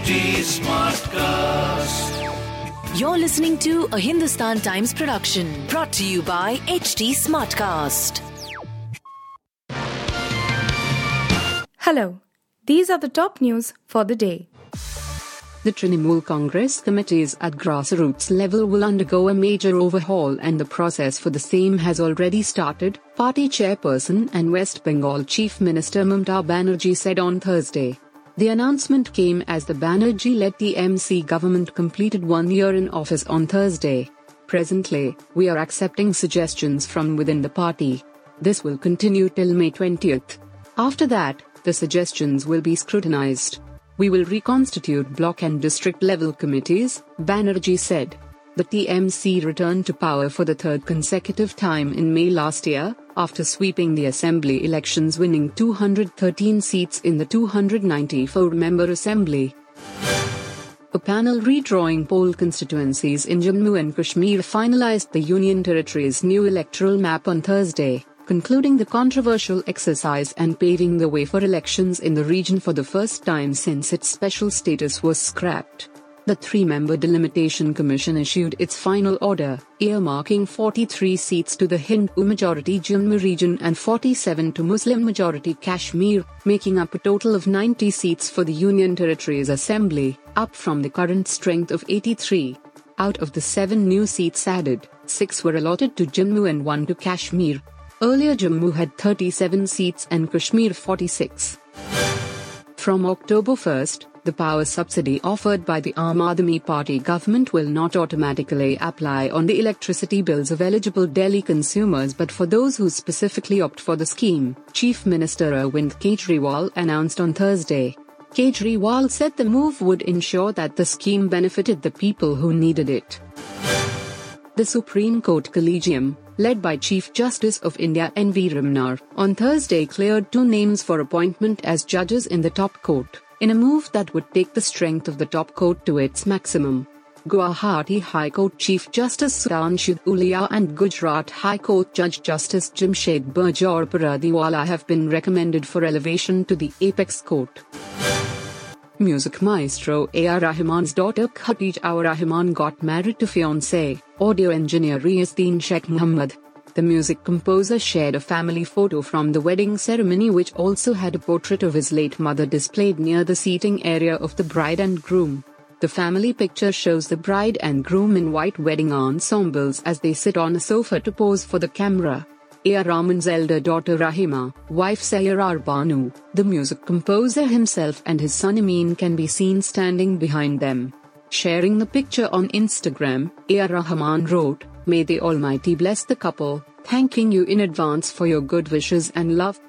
HT Smartcast. You're listening to a Hindustan Times production brought to you by HT Smartcast. Hello, these are the top news for the day. The Trinamool Congress committees at grassroots level will undergo a major overhaul and the process for the same has already started, party chairperson and West Bengal Chief Minister Mamata Banerjee said on Thursday. The announcement came as the Banerjee led TMC government completed one year in office on Thursday. Presently, we are accepting suggestions from within the party. This will continue till May 20th. After that, the suggestions will be scrutinized. We will reconstitute block and district level committees, Banerjee said. The TMC returned to power for the third consecutive time in May last year, after sweeping the assembly elections winning 213 seats in the 294 member assembly. A panel redrawing poll constituencies in Jammu and Kashmir finalized the Union Territory's new electoral map on Thursday concluding the controversial exercise and paving the way for elections in the region for the first time since its special status was scrapped. The three member Delimitation Commission issued its final order, earmarking 43 seats to the Hindu majority Jammu region and 47 to Muslim majority Kashmir, making up a total of 90 seats for the Union Territories Assembly, up from the current strength of 83. Out of the seven new seats added, six were allotted to Jammu and one to Kashmir, Earlier Jammu had 37 seats and Kashmir 46. From October 1st, the power subsidy offered by the Aam Aadmi Party government will not automatically apply on the electricity bills of eligible Delhi consumers but for those who specifically opt for the scheme, Chief Minister Arvind Kejriwal announced on Thursday. Kejriwal said the move would ensure that the scheme benefited the people who needed it. The Supreme Court Collegium, led by Chief Justice of India N.V. Ramana, on Thursday cleared two names for appointment as judges in the top court, in a move that would take the strength of the top court to its maximum. Guwahati High Court Chief Justice Sudhanshu Dhulia and Gujarat High Court Judge Justice Jamshed Burjor Pardiwala have been recommended for elevation to the apex court. Music maestro A.R. Rahman's daughter Khatija Rahman got married to fiancé, audio engineer Riazdeen Sheikh Muhammad. The music composer shared a family photo from the wedding ceremony which also had a portrait of his late mother displayed near the seating area of the bride and groom. The family picture shows the bride and groom in white wedding ensembles as they sit on a sofa to pose for the camera. A. Rahman's elder daughter Rahima, wife Saira Banu, the music composer himself and his son Ameen can be seen standing behind them. Sharing the picture on Instagram, A. Rahman wrote, May the Almighty bless the couple, thanking you in advance for your good wishes and love.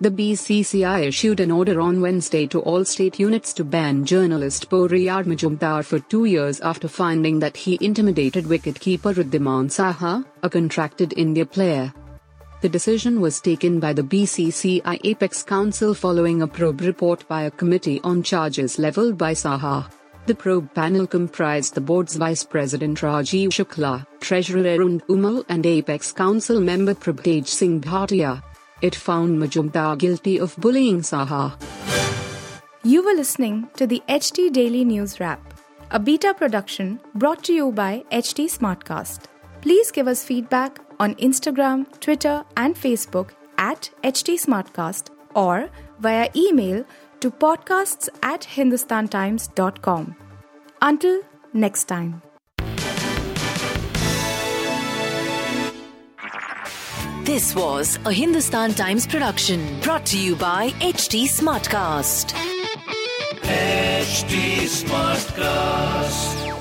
The BCCI issued an order on Wednesday to all state units to ban journalist Boria Majumdar for two years after finding that he intimidated wicketkeeper Wriddhiman Saha, a contracted India player. The decision was taken by the BCCI Apex Council following a probe report by a committee on charges leveled by Saha. The probe panel comprised the board's vice president Rajiv Shukla, treasurer Arun Dhumal, and Apex Council member Prabhtej Singh Bhatia. It found Majumdar guilty of bullying Saha. You were listening to the HT Daily News Wrap, a beta production brought to you by HT Smartcast. Please give us feedback on Instagram, Twitter, and Facebook at HT Smartcast or via email to podcasts at hindustantimes.com. Until next time. This was a Hindustan Times production brought to you by HT Smartcast. HT Smartcast.